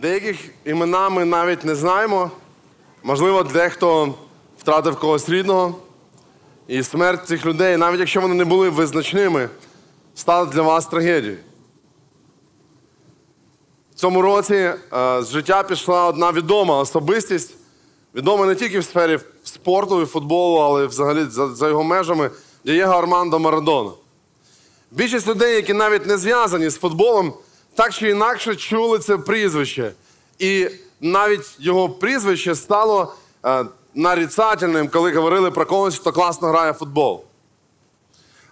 Деяких імена ми навіть не знаємо. Можливо, дехто втратив когось рідного. І смерть цих людей, навіть якщо вони не були визначними, стала для вас трагедією. В цьому році е, з життя пішла одна відома особистість, відома не тільки в сфері спорту і футболу, але й взагалі за, за його межами Дієго Армандо Марадона. Більшість людей, які навіть не зв'язані з футболом, так чи інакше чули це прізвище. І навіть його прізвище стало е, нарицательним, коли говорили про когось, хто класно грає в футбол.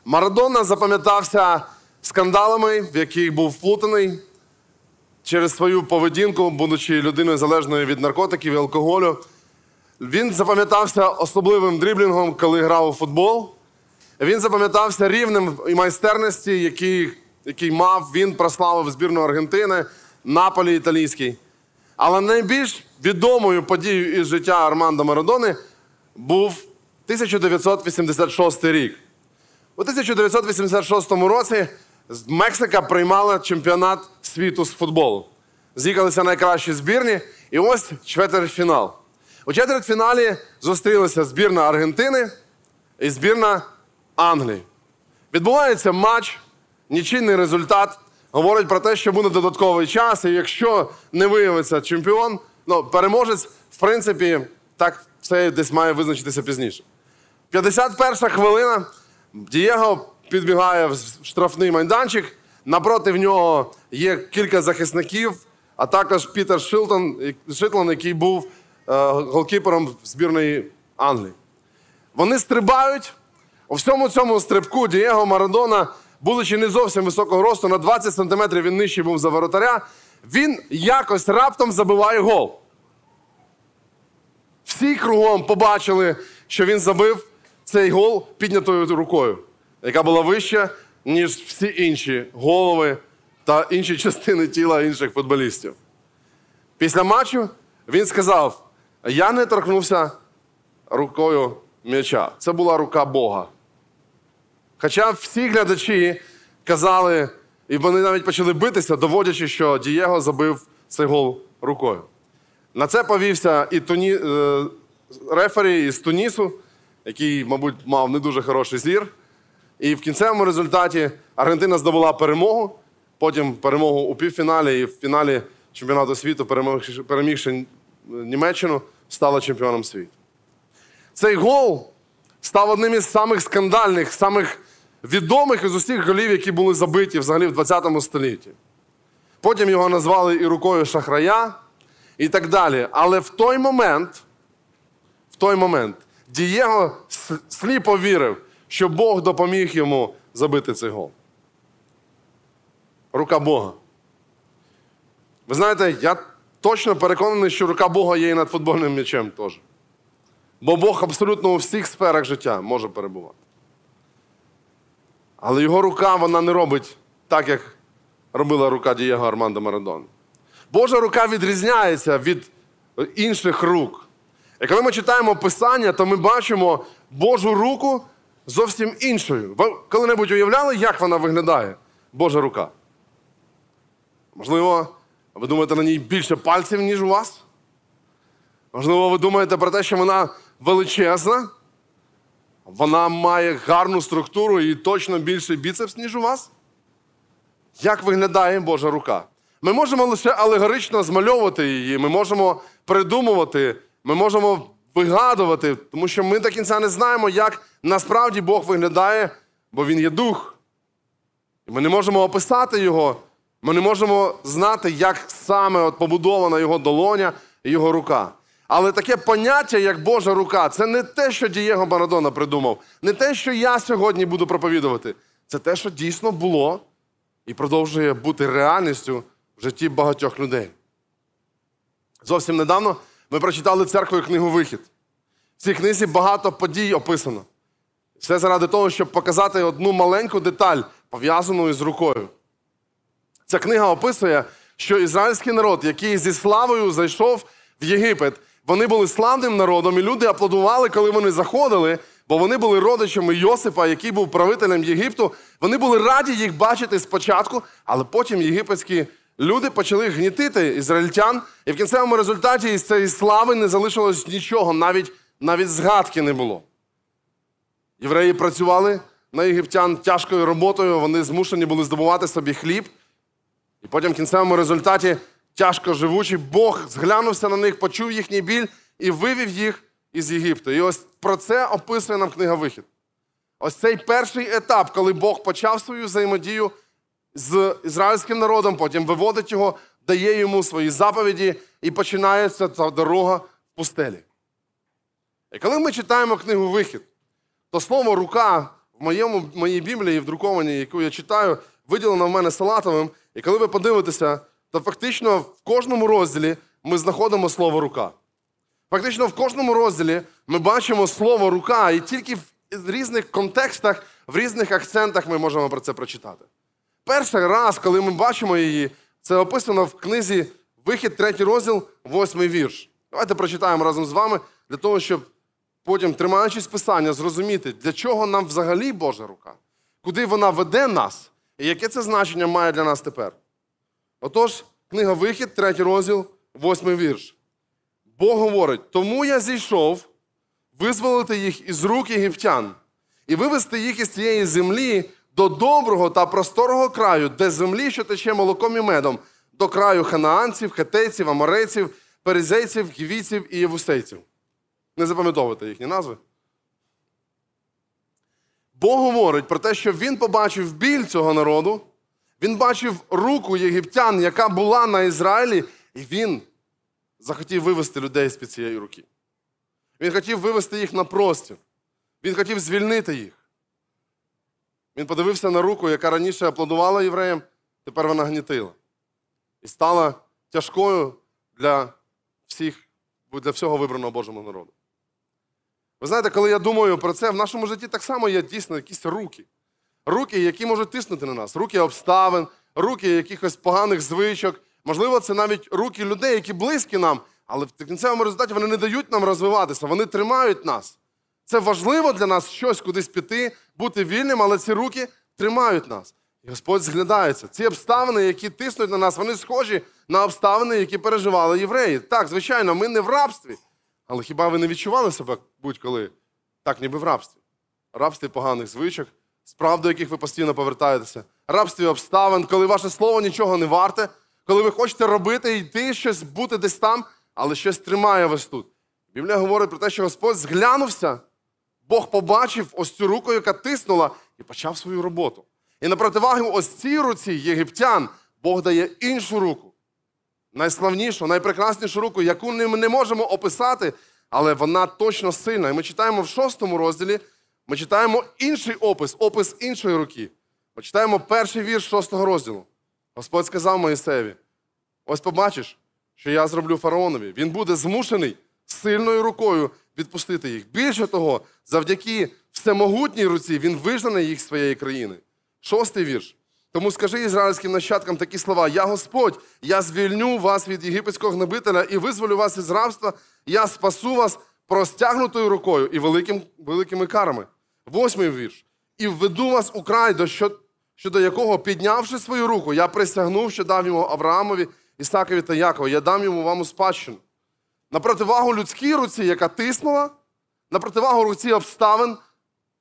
Марадона запам'ятався скандалами, в яких був вплутаний через свою поведінку, будучи людиною залежною від наркотиків і алкоголю. Він запам'ятався особливим дріблінгом, коли грав у футбол. Він запам'ятався рівнем і майстерності, який, який мав. Він прославив збірну Аргентини, Наполі італійський. Але найбільш відомою подією із життя Армандо Марадони був 1986 рік. У 1986 році Мексика приймала чемпіонат світу з футболу. З'їхалися найкращі збірні, і ось четвертьфінал. У четвертьфіналі зустрілися збірна Аргентини і збірна Англії. Відбувається матч, нічийний результат. Говорить про те, що буде додатковий час, і якщо не виявиться чемпіон, ну, переможець, в принципі, так все десь має визначитися пізніше. 51 хвилина. Дієго підбігає в штрафний майданчик. Напроти нього є кілька захисників, а також Пітер Шилтон, Шитлон, який був е, голкіпером збірної Англії. Вони стрибають. У всьому цьому стрибку Дієго Марадона, будучи не зовсім високого росту, на 20 сантиметрів він нижчий був за воротаря, він якось раптом забиває гол. Всі кругом побачили, що він забив цей гол піднятою рукою, яка була вища, ніж всі інші голови та інші частини тіла інших футболістів. Після матчу він сказав: Я не торкнувся рукою м'яча. Це була рука Бога. Хоча всі глядачі казали, і вони навіть почали битися, доводячи, що Дієго забив цей гол рукою. На це повівся і туні... е, рефері із Тунісу, який, мабуть, мав не дуже хороший зір. І в кінцевому результаті Аргентина здобула перемогу, потім перемогу у півфіналі і в фіналі чемпіонату світу, перемігши Німеччину, стала чемпіоном світу. Цей гол став одним із самих скандальних, самих відомих із усіх голів, які були забиті взагалі в 20 столітті. Потім його назвали і рукою шахрая, і так далі. Але в той момент, в той момент, Дієго сліпо вірив, що Бог допоміг йому забити цей гол. Рука Бога. Ви знаєте, я точно переконаний, що рука Бога є і над футбольним м'ячем теж. Бо Бог абсолютно у всіх сферах життя може перебувати. Але його рука вона не робить так, як робила рука Дієго Армандо Марадона. Божа рука відрізняється від інших рук. І коли ми читаємо Писання, то ми бачимо Божу руку зовсім іншою. Ви коли-небудь уявляли, як вона виглядає? Божа рука? Можливо, ви думаєте на ній більше пальців, ніж у вас? Можливо, ви думаєте про те, що вона величезна, вона має гарну структуру і точно більший біцепс, ніж у вас? Як виглядає Божа рука? Ми можемо лише алегорично змальовувати її, ми можемо придумувати, ми можемо вигадувати, тому що ми до кінця не знаємо, як насправді Бог виглядає, бо Він є дух. І ми не можемо описати його, ми не можемо знати, як саме от побудована його долоня і його рука. Але таке поняття, як Божа рука, це не те, що Дієго Марадона придумав, не те, що я сьогодні буду проповідувати. Це те, що дійсно було і продовжує бути реальністю в житті багатьох людей. Зовсім недавно ми прочитали церквою книгу Вихід. В цій книзі багато подій описано. Все заради того, щоб показати одну маленьку деталь, пов'язану із рукою. Ця книга описує, що ізраїльський народ, який зі славою зайшов в Єгипет, вони були славним народом, і люди аплодували, коли вони заходили, бо вони були родичами Йосипа, який був правителем Єгипту. Вони були раді їх бачити спочатку, але потім єгипетські Люди почали гнітити ізраїльтян, і в кінцевому результаті із цієї слави не залишилось нічого, навіть, навіть згадки не було. Євреї працювали на єгиптян тяжкою роботою, вони змушені були здобувати собі хліб. І потім в кінцевому результаті тяжко живучий Бог зглянувся на них, почув їхній біль і вивів їх із Єгипту. І ось про це описує нам книга Вихід. Ось цей перший етап, коли Бог почав свою взаємодію з ізраїльським народом, потім виводить його, дає йому свої заповіді і починається ця дорога в пустелі. І коли ми читаємо книгу Вихід, то слово рука в моєму, моїй Біблії, в друкованій, яку я читаю, виділено в мене салатовим. І коли ви подивитеся, то фактично в кожному розділі ми знаходимо слово рука. Фактично в кожному розділі ми бачимо слово рука, і тільки в різних контекстах, в різних акцентах ми можемо про це прочитати. Перший раз, коли ми бачимо її, це описано в книзі Вихід, третій розділ, восьмий вірш. Давайте прочитаємо разом з вами для того, щоб потім, тримаючись писання, зрозуміти, для чого нам взагалі Божа рука, куди вона веде нас, і яке це значення має для нас тепер. Отож, книга Вихід, третій розділ, восьмий вірш. Бог говорить: тому я зійшов визволити їх із рук єгиптян і вивести їх із цієї землі до доброго та просторого краю, де землі, що тече молоком і медом, до краю ханаанців, хетейців, аморейців, перезейців, гівійців і євусейців. Не запам'ятовуйте їхні назви. Бог говорить про те, що він побачив біль цього народу, він бачив руку єгиптян, яка була на Ізраїлі, і він захотів вивести людей з-під цієї руки. Він хотів вивести їх на простір. Він хотів звільнити їх. Він подивився на руку, яка раніше аплодувала євреям, тепер вона гнітила. І стала тяжкою для всіх, для всього вибраного Божого народу. Ви знаєте, коли я думаю про це, в нашому житті так само є дійсно якісь руки. Руки, які можуть тиснути на нас, руки обставин, руки якихось поганих звичок. Можливо, це навіть руки людей, які близькі нам, але в кінцевому результаті вони не дають нам розвиватися, вони тримають нас. Це важливо для нас щось кудись піти, бути вільним, але ці руки тримають нас. І Господь зглядається. Ці обставини, які тиснуть на нас, вони схожі на обставини, які переживали євреї. Так, звичайно, ми не в рабстві. Але хіба ви не відчували себе будь-коли так, ніби в рабстві? Рабстві поганих звичок, з правдою яких ви постійно повертаєтеся, рабстві обставин, коли ваше слово нічого не варте, коли ви хочете робити, йти щось, бути десь там, але щось тримає вас тут. Біблія говорить про те, що Господь зглянувся, Бог побачив ось цю руку, яка тиснула, і почав свою роботу. І на противагу ось цій руці єгиптян Бог дає іншу руку. Найславнішу, найпрекраснішу руку, яку ми не можемо описати, але вона точно сильна. І ми читаємо в шостому розділі, ми читаємо інший опис, опис іншої руки. Ми читаємо перший вірш шостого розділу. Господь сказав Моїсеєві: ось побачиш, що я зроблю фараонові. Він буде змушений сильною рукою відпустити їх. Більше того, завдяки всемогутній руці він вижене їх з своєї країни. Шостий вірш. Тому скажи ізраїльським нащадкам такі слова: Я Господь, я звільню вас від єгипетського гнобителя і визволю вас із рабства, я спасу вас простягнутою рукою і великим, великими карами. Восьмий вірш. І введу вас у край, до що, щодо якого, піднявши свою руку, я присягнув, що дав йому Авраамові, Ісакові та Якову. Я дам йому вам у спадщину. На противагу людській руці, яка тиснула, на противагу руці обставин,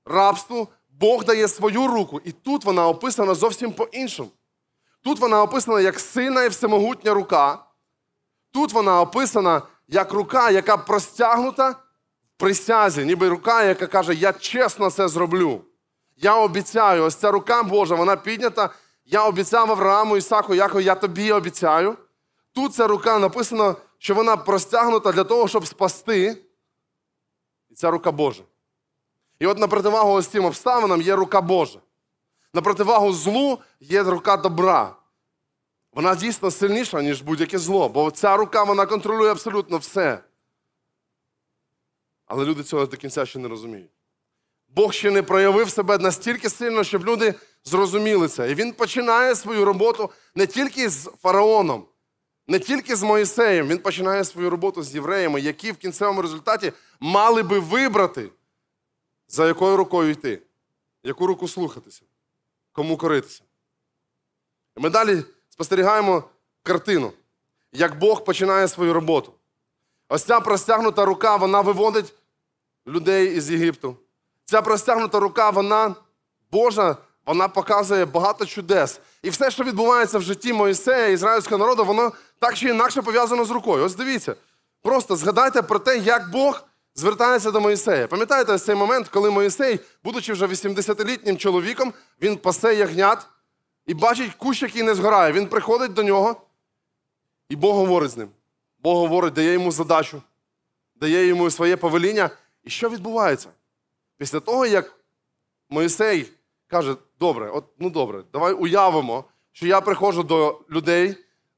рабству, Бог дає свою руку, і тут вона описана зовсім по-іншому. Тут вона описана як сильна і всемогутня рука. Тут вона описана як рука, яка простягнута присязі, ніби рука, яка каже: Я чесно це зроблю. Я обіцяю, ось ця рука Божа, вона піднята. Я обіцяв Аврааму, Ісаку, Якову, я тобі обіцяю. Тут ця рука написано, що вона простягнута для того, щоб спасти. І ця рука Божа. І от на противагу ось цим обставинам є рука Божа. На противагу злу є рука добра. Вона дійсно сильніша, ніж будь-яке зло, бо ця рука вона контролює абсолютно все. Але люди цього до кінця ще не розуміють. Бог ще не проявив себе настільки сильно, щоб люди зрозуміли це. І він починає свою роботу не тільки з фараоном, не тільки з Моїсеєм, він починає свою роботу з євреями, які в кінцевому результаті мали би вибрати, за якою рукою йти, яку руку слухатися, кому коритися. І ми далі спостерігаємо картину, як Бог починає свою роботу. Ось ця простягнута рука, вона виводить людей із Єгипту. Ця простягнута рука, вона Божа, вона показує багато чудес. І все, що відбувається в житті Моїсея, ізраїльського народу, воно так чи інакше пов'язано з рукою. Ось дивіться. Просто згадайте про те, як Бог звертається до Моїсея. Пам'ятаєте ось цей момент, коли Моїсей, будучи вже 80-літнім чоловіком, він пасе ягнят і бачить кущ, який не згорає. Він приходить до нього, і Бог говорить з ним. Бог говорить, дає йому задачу, дає йому своє повеління. І що відбувається? Після того, як Моїсей каже: добре, от ну добре, давай уявимо, що я приходжу до людей,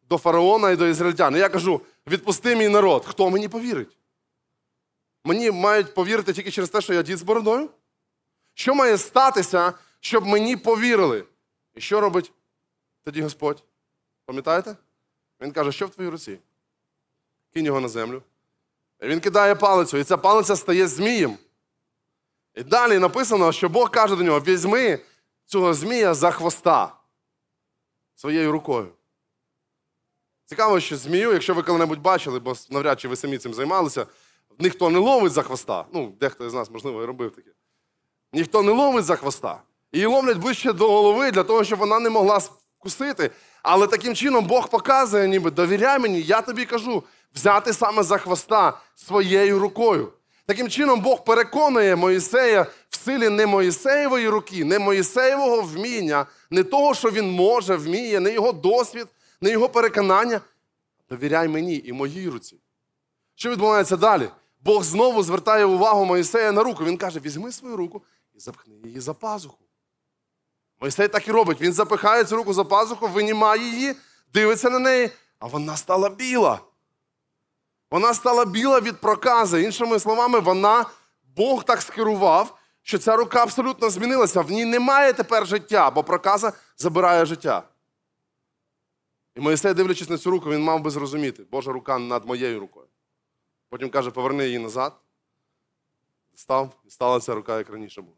до фараона і до ізраїльтян. І я кажу: відпусти мій народ. Хто мені повірить? Мені мають повірити тільки через те, що я дід з бородою? Що має статися, щоб мені повірили? І що робить тоді Господь? Пам'ятаєте? Він каже, що в твоїй руці? Кинь його на землю. І він кидає палицю, і ця палиця стає змієм. І далі написано, що Бог каже до нього: візьми цього змія за хвоста своєю рукою. Цікаво, що змію, якщо ви коли-небудь бачили, бо навряд чи ви самі цим займалися, ніхто не ловить за хвоста. Ну, дехто з нас, можливо, і робив таке. Ніхто не ловить за хвоста. Її ловлять ближче до голови для того, щоб вона не могла вкусити. Але таким чином Бог показує, ніби довіряй мені, я тобі кажу, взяти саме за хвоста своєю рукою. Таким чином, Бог переконує Моїсея в силі не Моїсеєвої руки, не Моїсеєвого вміння, не того, що він може, вміє, не його досвід, не його переконання. Довіряй мені і моїй руці. Що відбувається далі? Бог знову звертає увагу Моїсея на руку. Він каже: візьми свою руку і запхни її за пазуху. Мойсей так і робить. Він запихає цю руку за пазуху, винімає її, дивиться на неї, а вона стала біла. Вона стала біла від прокази. Іншими словами, вона, Бог так скерував, що ця рука абсолютно змінилася. В ній немає тепер життя, бо проказа забирає життя. І Моїсей, дивлячись на цю руку, він мав би зрозуміти, Божа рука над моєю рукою. Потім каже, поверни її назад. Став, і стала ця рука, як раніше була.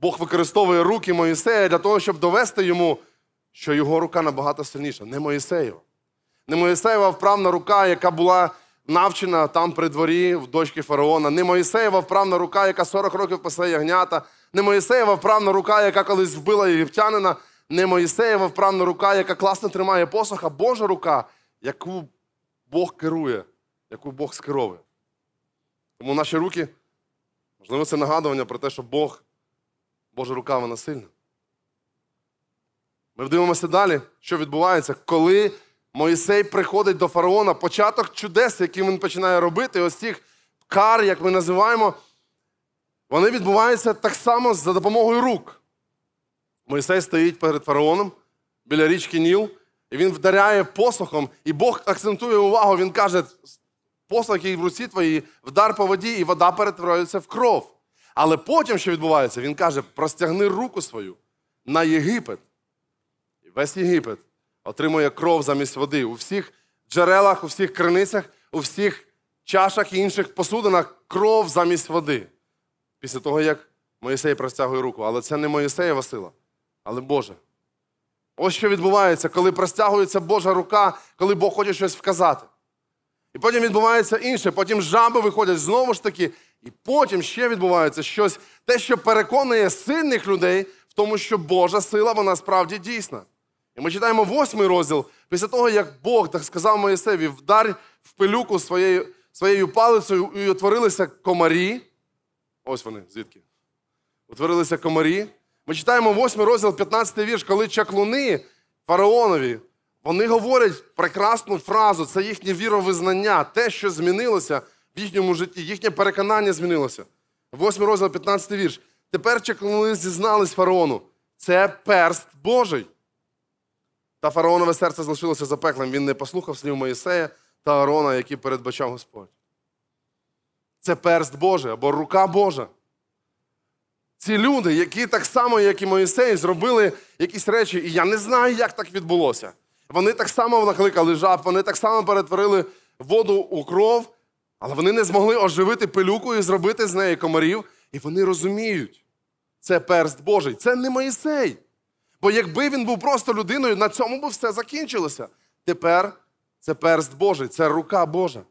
Бог використовує руки Моїсея для того, щоб довести йому, що його рука набагато сильніша, не Моїсеєва. Не Моїсеєва вправна рука, яка була навчена там при дворі в дочки фараона, не Моїсеєва вправна рука, яка 40 років пасе ягнята, не Моїсеєва вправна рука, яка колись вбила єгиптянина, не Моїсеєва вправна рука, яка класно тримає посох, Божа рука, яку Бог керує, яку Бог скеровує. Тому наші руки, можливо, це нагадування про те, що Бог, Божа рука, вона сильна. Ми дивимося далі, що відбувається, коли Моїсей приходить до фараона, початок чудес, які він починає робити, ось цих кар, як ми називаємо, вони відбуваються так само за допомогою рук. Моїсей стоїть перед фараоном біля річки Ніл, і він вдаряє посохом, і Бог акцентує увагу, він каже: посох, який в руці твоїй, вдар по воді, і вода перетворюється в кров. Але потім, що відбувається, він каже: простягни руку свою на Єгипет. І весь Єгипет отримує кров замість води. У всіх джерелах, у всіх криницях, у всіх чашах і інших посудинах кров замість води. Після того, як Моїсей простягує руку. Але це не Моїсеєва сила, але Божа. Ось що відбувається, коли простягується Божа рука, коли Бог хоче щось вказати. І потім відбувається інше, потім жаби виходять знову ж таки, і потім ще відбувається щось, те, що переконує сильних людей в тому, що Божа сила, вона справді дійсна. І ми читаємо восьмий розділ, після того, як Бог так сказав Моїсеві, вдар в пилюку своєю, своєю палицею і утворилися комарі. Ось вони, звідки? Утворилися комарі. Ми читаємо восьмий розділ, 15 вірш, коли чаклуни фараонові, вони говорять прекрасну фразу, це їхнє віровизнання, те, що змінилося в їхньому житті, їхнє переконання змінилося. Восьмий розділ, 15 вірш. Тепер чаклуни зізнались фараону. Це перст Божий. Та фараонове серце залишилося запеклим. Він не послухав слів Моїсея та Аарона, які передбачав Господь. Це перст Божий або рука Божа. Ці люди, які так само, як і Моїсей, зробили якісь речі, і я не знаю, як так відбулося. Вони так само накликали жаб, вони так само перетворили воду у кров, але вони не змогли оживити пилюку і зробити з неї комарів. І вони розуміють, це перст Божий, це не Моїсей. Бо якби він був просто людиною, на цьому би все закінчилося. Тепер це перст Божий, це рука Божа,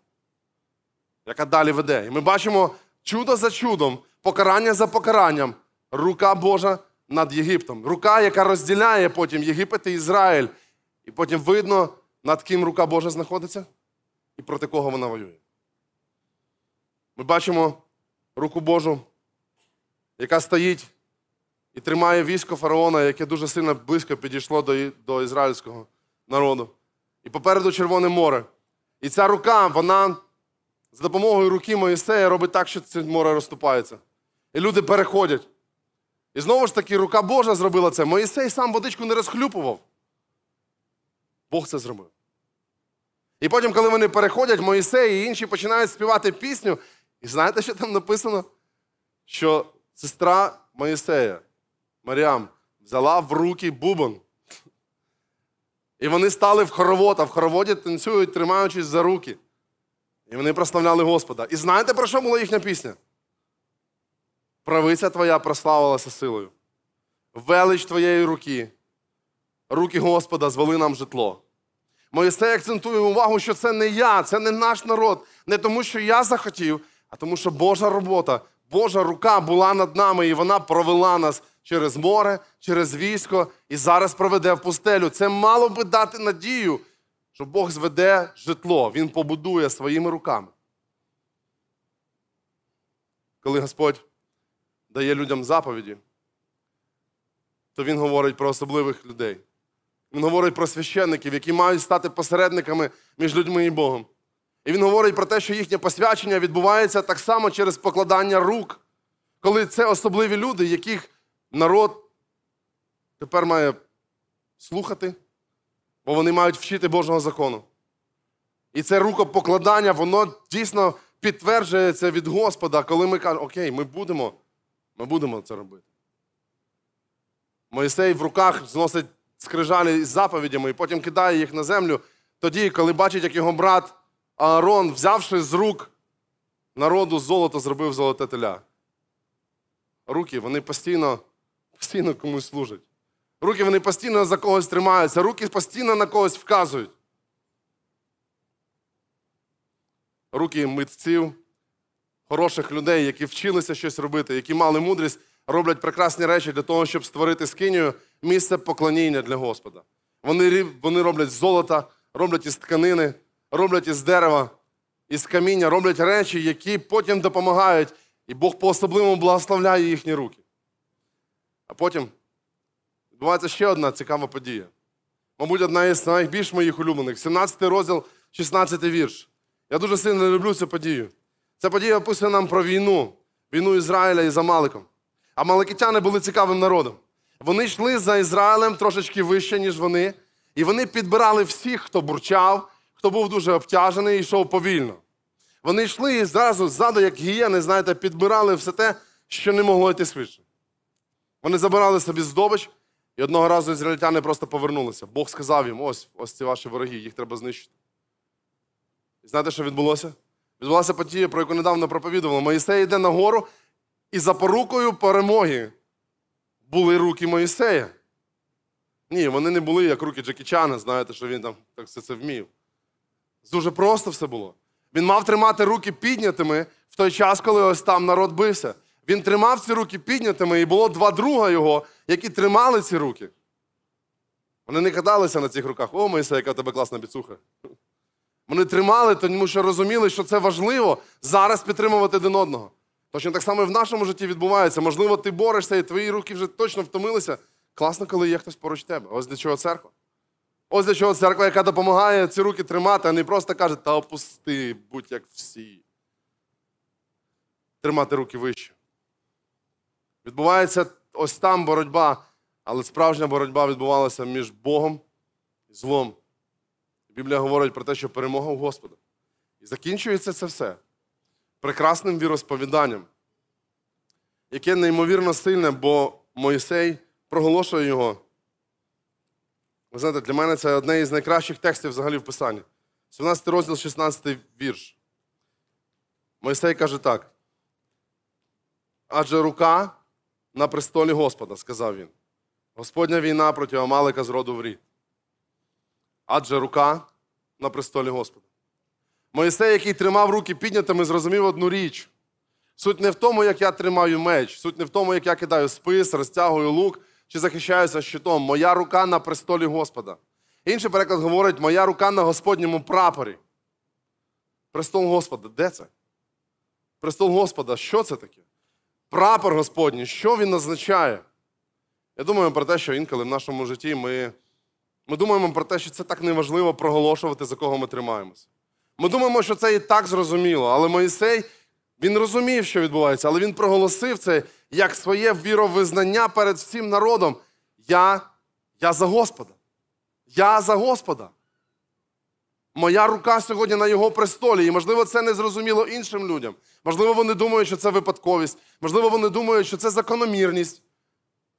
яка далі веде. І ми бачимо чудо за чудом, покарання за покаранням, рука Божа над Єгиптом. Рука, яка розділяє потім Єгипет і Ізраїль. І потім видно, над ким рука Божа знаходиться і проти кого вона воює. Ми бачимо руку Божу, яка стоїть і тримає військо фараона, яке дуже сильно близько підійшло до, до ізраїльського народу. І попереду Червоне море. І ця рука, вона з допомогою руки Моїсея робить так, що це море розступається. І люди переходять. І знову ж таки, рука Божа зробила це. Моїсей сам водичку не розхлюпував. Бог це зробив. І потім, коли вони переходять, Моїсей і інші починають співати пісню. І знаєте, що там написано? Що сестра Моїсея, Маріам, взяла в руки бубон. І вони стали в хоровод, а в хороводі танцюють, тримаючись за руки. І вони прославляли Господа. І знаєте, про що була їхня пісня? Правиця твоя прославилася силою. Велич твоєї руки. Руки Господа звели нам житло. Моїсей акцентує увагу, що це не я, це не наш народ. Не тому, що я захотів, а тому, що Божа робота, Божа рука була над нами, і вона провела нас через море, через військо і зараз проведе в пустелю. Це мало би дати надію, що Бог зведе житло, Він побудує своїми руками. Коли Господь дає людям заповіді, то Він говорить про особливих людей. Він говорить про священників, які мають стати посередниками між людьми і Богом. І він говорить про те, що їхнє посвячення відбувається так само через покладання рук, коли це особливі люди, яких народ тепер має слухати, бо вони мають вчити Божого закону. І це рукопокладання, воно дійсно підтверджується від Господа, коли ми кажемо, окей, ми будемо, ми будемо це робити. Моїсей в руках зносить скрижалі із заповідями і потім кидає їх на землю. Тоді, коли бачить, як його брат Аарон, взявши з рук народу золото, зробив золоте теля. Руки, вони постійно, постійно комусь служать. Руки вони постійно за когось тримаються, руки постійно на когось вказують. Руки митців, хороших людей, які вчилися щось робити, які мали мудрість, роблять прекрасні речі для того, щоб створити скинію місце поклоніння для Господа. Вони, вони роблять з золота, роблять із тканини, роблять із дерева, із каміння, роблять речі, які потім допомагають, і Бог по-особливому благословляє їхні руки. А потім відбувається ще одна цікава подія. Мабуть, одна із найбільш моїх улюблених. 17 розділ, 16 вірш. Я дуже сильно люблю цю подію. Ця подія описує нам про війну, війну Ізраїля із Амаликом. Амаликитяни були цікавим народом. Вони йшли за Ізраїлем трошечки вище, ніж вони, і вони підбирали всіх, хто бурчав, хто був дуже обтяжений і йшов повільно. Вони йшли і зразу ззаду, як гієни, знаєте, підбирали все те, що не могло йти швидше. Вони забирали собі здобич, і одного разу ізраїльтяни просто повернулися. Бог сказав їм: ось, ось ці ваші вороги, їх треба знищити. І знаєте, що відбулося? Відбулася подія, про яку недавно проповідували. Моїсей йде на гору, і за порукою перемоги були руки Моїсея. Ні, вони не були як руки Джекі Чана, знаєте, що він там так все це вмів. Дуже просто все було. Він мав тримати руки піднятими в той час, коли ось там народ бився. Він тримав ці руки піднятими, і було два друга його, які тримали ці руки. Вони не каталися на цих руках. О, Моїсей, яка тебе класна біцуха. Вони тримали, тому що розуміли, що це важливо зараз підтримувати один одного. Точно так само і в нашому житті відбувається. Можливо, ти борешся, і твої руки вже точно втомилися. Класно, коли є хтось поруч тебе. Ось для чого церква. Ось для чого церква, яка допомагає ці руки тримати, а не просто каже, та опусти, будь як всі. Тримати руки вище. Відбувається ось там боротьба, але справжня боротьба відбувалася між Богом і злом. Біблія говорить про те, що перемога у Господа. І закінчується це все прекрасним віросповіданням, яке неймовірно сильне, бо Моїсей проголошує його. Ви знаєте, для мене це одне із найкращих текстів взагалі в Писанні. 17 розділ, 16 вірш. Моїсей каже так. Адже рука на престолі Господа, сказав він. Господня війна проти Амалика з роду в рід. Адже рука на престолі Господа. Моїсей, який тримав руки піднятими, зрозумів одну річ. Суть не в тому, як я тримаю меч, суть не в тому, як я кидаю спис, розтягую лук чи захищаюся щитом. Моя рука на престолі Господа. Інший переклад говорить: моя рука на Господньому прапорі. Престол Господа, де це? Престол Господа, що це таке? Прапор Господній, що він означає? Я думаю про те, що інколи в нашому житті ми, ми думаємо про те, що це так неважливо проголошувати, за кого ми тримаємося. Ми думаємо, що це і так зрозуміло, але Моїсей він розумів, що відбувається, але він проголосив це як своє віровизнання перед всім народом. Я, я за Господа. Я за Господа. Моя рука сьогодні на його престолі, і можливо, це не зрозуміло іншим людям. Можливо, вони думають, що це випадковість, можливо, вони думають, що це закономірність.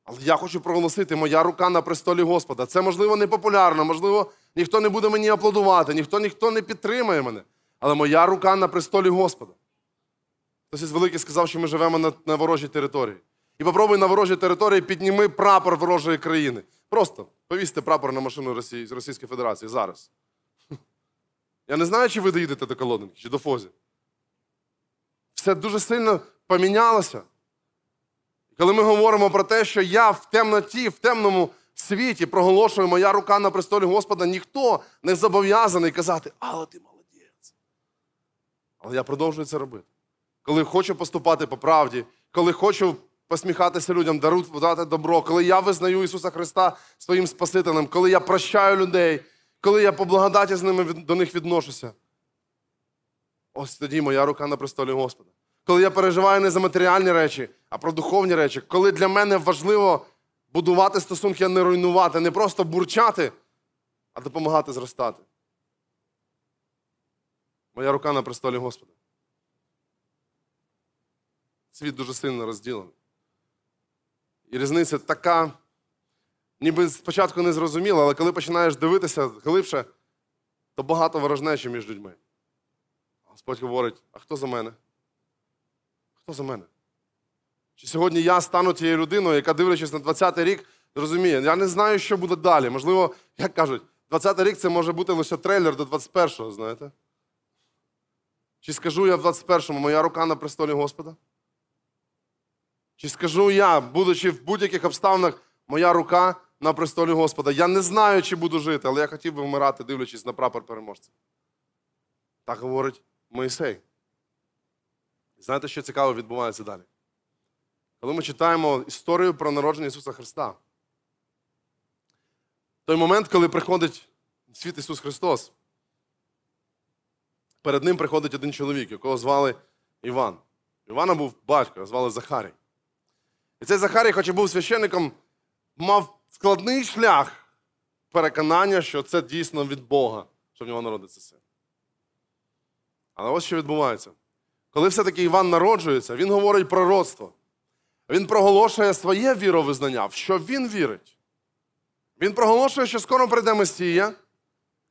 Але я хочу проголосити, моя рука на престолі Господа. Це, можливо, не популярно, можливо, ніхто не буде мені аплодувати, ніхто ніхто не підтримає мене. Але моя рука на престолі Господа. Хтось із великих сказав, що ми живемо на, на ворожій території. І попробуй на ворожій території підніми прапор ворожої країни. Просто повісьте прапор на машину Росії, Російської Федерації зараз. Я не знаю, чи ви доїдете до Колодинки, чи до Фозі. Все дуже сильно помінялося. Коли ми говоримо про те, що я в темноті, в темному світі проголошую моя рука на престолі Господа, ніхто не зобов'язаний казати, але ти молодець. Але я продовжую це робити. Коли хочу поступати по правді, коли хочу посміхатися людям, дарувати добро, коли я визнаю Ісуса Христа своїм Спасителем, коли я прощаю людей, коли я по благодаті з ними до них відношуся. Ось тоді моя рука на престолі Господа. Коли я переживаю не за матеріальні речі, а про духовні речі, коли для мене важливо будувати стосунки, а не руйнувати, не просто бурчати, а допомагати зростати. Моя рука на престолі Господа. Світ дуже сильно розділений. І різниця така, ніби спочатку не зрозуміла, але коли починаєш дивитися глибше, то багато ворожнечі між людьми. Господь говорить: а хто за мене? Хто за мене? Чи сьогодні я стану тією людиною, яка, дивлячись на 20-й рік, розуміє, я не знаю, що буде далі. Можливо, як кажуть, 20-й рік це може бути лише трейлер до 21-го, знаєте? Чи скажу я в 21-му, моя рука на престолі Господа? Чи скажу я, будучи в будь-яких обставинах, моя рука на престолі Господа? Я не знаю, чи буду жити, але я хотів би вмирати, дивлячись на прапор переможця. Так говорить Моїсей. Знаєте, що цікаво відбувається далі? Коли ми читаємо історію про народження Ісуса Христа, той момент, коли приходить в світ Ісус Христос, перед ним приходить один чоловік, якого звали Іван. Івана був батько, звали Захарій. І цей Захарій, хоч і був священником, мав складний шлях переконання, що це дійсно від Бога, що в нього народиться син. Але ось що відбувається. Коли все-таки Іван народжується, він говорить пророцтво. Він проголошує своє віровизнання, в що він вірить. Він проголошує, що скоро прийде Месія,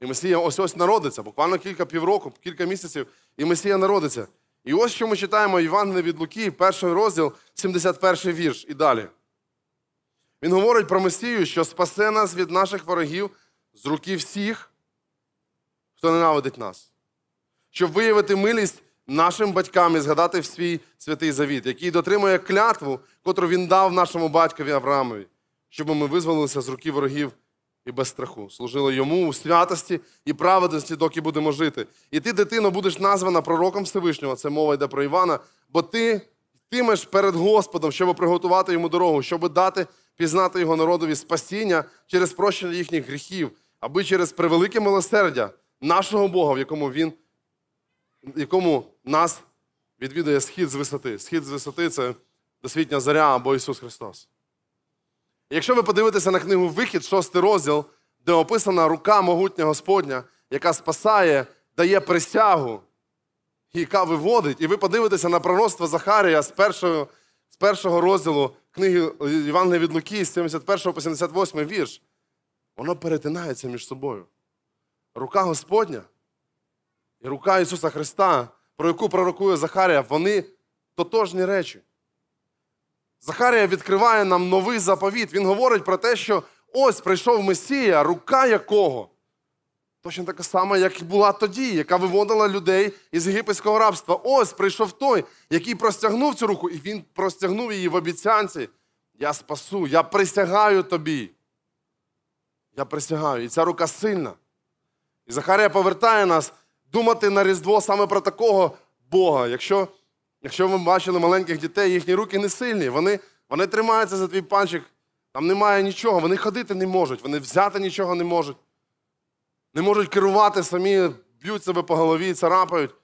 і Месія ось ось народиться, буквально кілька півроку, кілька місяців, і Месія народиться. І ось що ми читаємо Євангелія від Луки, перший розділ, 71 вірш і далі. Він говорить про Месію, що спасе нас від наших ворогів з руки всіх, хто ненавидить нас щоб виявити милість нашим батькам і згадати в свій святий завіт, який дотримує клятву, котру він дав нашому батькові Авраамові, щоб ми визволилися з руки ворогів і без страху, служили йому у святості і праведності, доки будемо жити. І ти, дитино, будеш названа пророком Всевишнього, це мова йде про Івана, бо ти йтимеш перед Господом, щоб приготувати йому дорогу, щоб дати пізнати його народові спасіння через прощення їхніх гріхів, аби через превелике милосердя нашого Бога, в якому він якому нас відвідує схід з висоти. Схід з висоти це досвітня заря або Ісус Христос. Якщо ви подивитеся на книгу Вихід, шостий розділ, де описана рука могутня Господня, яка спасає, дає присягу, яка виводить, і ви подивитеся на пророцтво Захарія з першого, з першого розділу книги Євангелія від Луки, з 71 по 78 вірш, воно перетинається між собою. Рука Господня і рука Ісуса Христа, про яку пророкує Захарія, вони тотожні речі. Захарія відкриває нам новий заповіт. Він говорить про те, що ось прийшов Месія, рука якого точно така сама, як і була тоді, яка виводила людей із єгипетського рабства. Ось прийшов той, який простягнув цю руку, і він простягнув її в обіцянці. Я спасу, я присягаю тобі. Я присягаю. І ця рука сильна. І Захарія повертає нас думати на Різдво саме про такого Бога. Якщо, якщо ви бачили маленьких дітей, їхні руки не сильні, вони, вони тримаються за твій панчик, там немає нічого, вони ходити не можуть, вони взяти нічого не можуть. Не можуть керувати самі, б'ють себе по голові, царапають.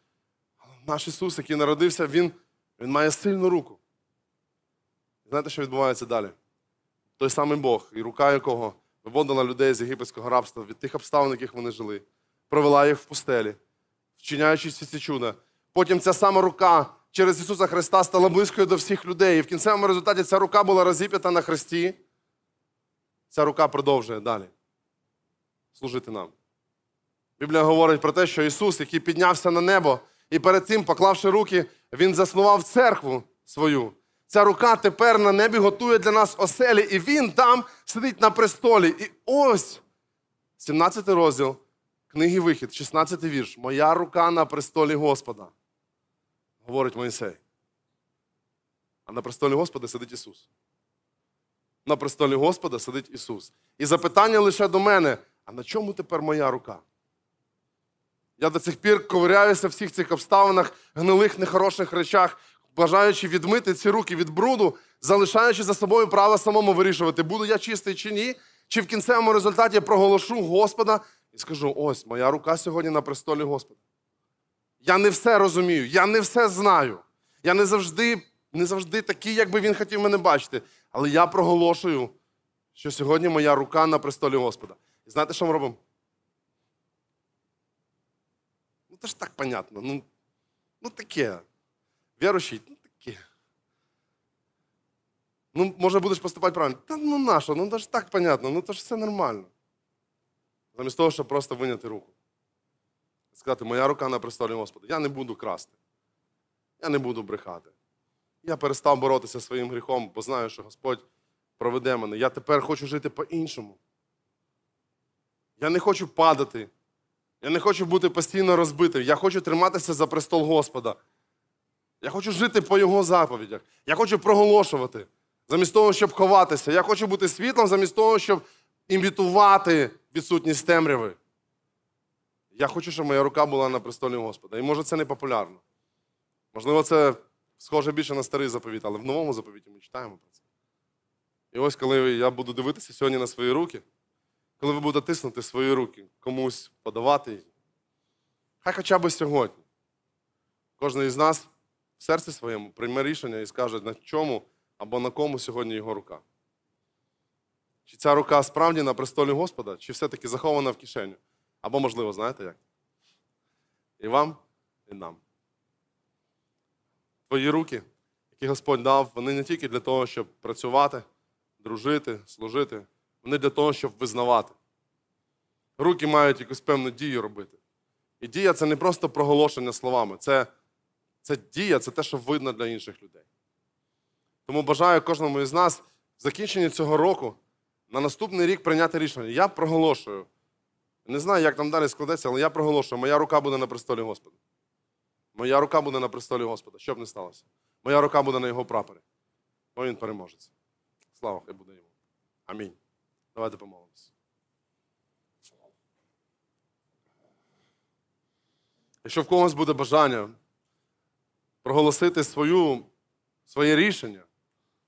Але наш Ісус, який народився, Він, він має сильну руку. Знаєте, що відбувається далі? Той самий Бог, і рука якого виводила людей з єгипетського рабства від тих обставин, яких вони жили, провела їх в пустелі, вчиняючи всі ці чуда. Потім ця сама рука через Ісуса Христа стала близькою до всіх людей. І в кінцевому результаті ця рука була розіп'ята на хресті. Ця рука продовжує далі служити нам. Біблія говорить про те, що Ісус, який піднявся на небо, і перед цим, поклавши руки, Він заснував церкву свою. Ця рука тепер на небі готує для нас оселі, і Він там сидить на престолі. І ось 17 розділ книги Вихід, 16 вірш. Моя рука на престолі Господа, говорить Моїсей. А на престолі Господа сидить Ісус. На престолі Господа сидить Ісус. І запитання лише до мене: а на чому тепер моя рука? Я до цих пір ковиряюся в всіх цих обставинах, гнилих, нехороших речах, бажаючи відмити ці руки від бруду, залишаючи за собою право самому вирішувати, буду я чистий чи ні, чи в кінцевому результаті проголошу Господа і скажу: ось моя рука сьогодні на престолі Господа. Я не все розумію, я не все знаю. Я не завжди, не завжди такий, як би він хотів мене бачити. Але я проголошую, що сьогодні моя рука на престолі Господа. І знаєте, що ми робимо? Ну, це ж так понятно. Ну, ну таке. Віруючий, ну таке. Ну, може, будеш поступати правильно. Та ну нащо? Ну це ж так понятно, ну це ж все нормально. Замість того, щоб просто виняти руку. Сказати, моя рука на престолі Господа. Я не буду красти. Я не буду брехати. Я перестав боротися своїм гріхом, бо знаю, що Господь проведе мене. Я тепер хочу жити по-іншому. Я не хочу падати. Я не хочу бути постійно розбитим. Я хочу триматися за престол Господа. Я хочу жити по Його заповідях. Я хочу проголошувати, замість того, щоб ховатися. Я хочу бути світлом, замість того, щоб імітувати відсутність темряви. Я хочу, щоб моя рука була на престолі Господа. І може це не популярно. Можливо, це схоже більше на старий заповіт, але в новому заповіті ми читаємо про це. І ось коли я буду дивитися сьогодні на свої руки, коли ви будете тиснути свої руки, комусь подавати їх, хай хоча б сьогодні. Кожен із нас в серці своєму прийме рішення і скаже, на чому або на кому сьогодні його рука. Чи ця рука справді на престолі Господа, чи все-таки захована в кишеню? Або, можливо, знаєте як? І вам, і нам. Твої руки, які Господь дав, вони не тільки для того, щоб працювати, дружити, служити, вони для того, щоб визнавати. Руки мають якусь певну дію робити. І дія це не просто проголошення словами, це, це дія, це те, що видно для інших людей. Тому бажаю кожному із нас в закінченні цього року на наступний рік прийняти рішення. Я проголошую. Не знаю, як там далі складеться, але я проголошую, моя рука буде на престолі Господа. Моя рука буде на престолі Господа, що б не сталося. Моя рука буде на його прапорі. Бо він переможеться. Слава хай буде йому. Амінь. Давайте помолимося. Якщо в когось буде бажання проголосити свою, своє рішення,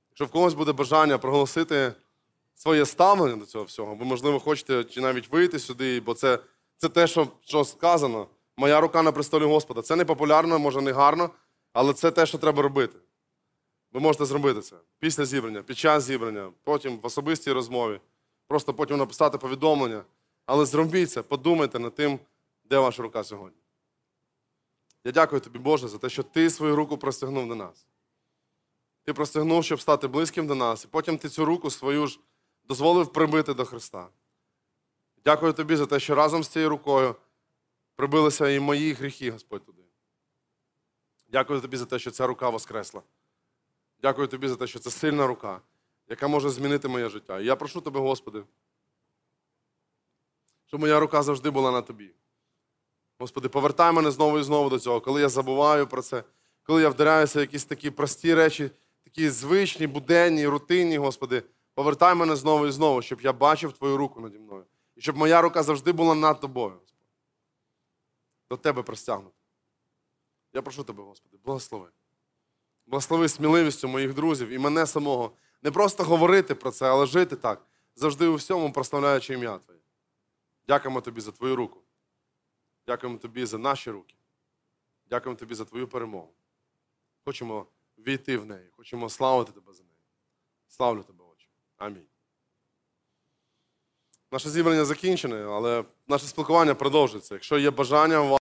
якщо в когось буде бажання проголосити своє ставлення до цього всього, ви, можливо, хочете чи навіть вийти сюди, бо це, це те, що, що сказано. Моя рука на престолі Господа. Це не популярно, може не гарно, але це те, що треба робити. Ви можете зробити це після зібрання, під час зібрання, потім в особистій розмові, просто потім написати повідомлення. Але зробіть це, подумайте над тим, де ваша рука сьогодні. Я дякую тобі, Боже, за те, що ти свою руку простягнув до нас. Ти простягнув, щоб стати близьким до нас, і потім ти цю руку свою ж дозволив прибити до Христа. Дякую тобі за те, що разом з цією рукою прибилися і мої гріхи, Господь, туди. Дякую тобі за те, що ця рука воскресла. Дякую тобі за те, що це сильна рука, яка може змінити моє життя. І я прошу тебе, Господи, щоб моя рука завжди була на тобі. Господи, повертай мене знову і знову до цього, коли я забуваю про це, коли я вдаряюся в якісь такі прості речі, такі звичні, буденні, рутинні, Господи, повертай мене знову і знову, щоб я бачив Твою руку наді мною. І щоб моя рука завжди була над тобою, Господи. До Тебе простягнута. Я прошу Тебе, Господи, благослови. Благослови сміливістю моїх друзів і мене самого. Не просто говорити про це, але жити так, завжди у всьому прославляючи ім'я Твоє. Дякуємо Тобі за Твою руку. Дякуємо Тобі за наші руки. Дякуємо Тобі за Твою перемогу. Хочемо війти в неї, хочемо славити Тебе за неї. Славлю Тебе. Амінь. Наше зібрання закінчене, але наше спілкування продовжується. Якщо є бажання.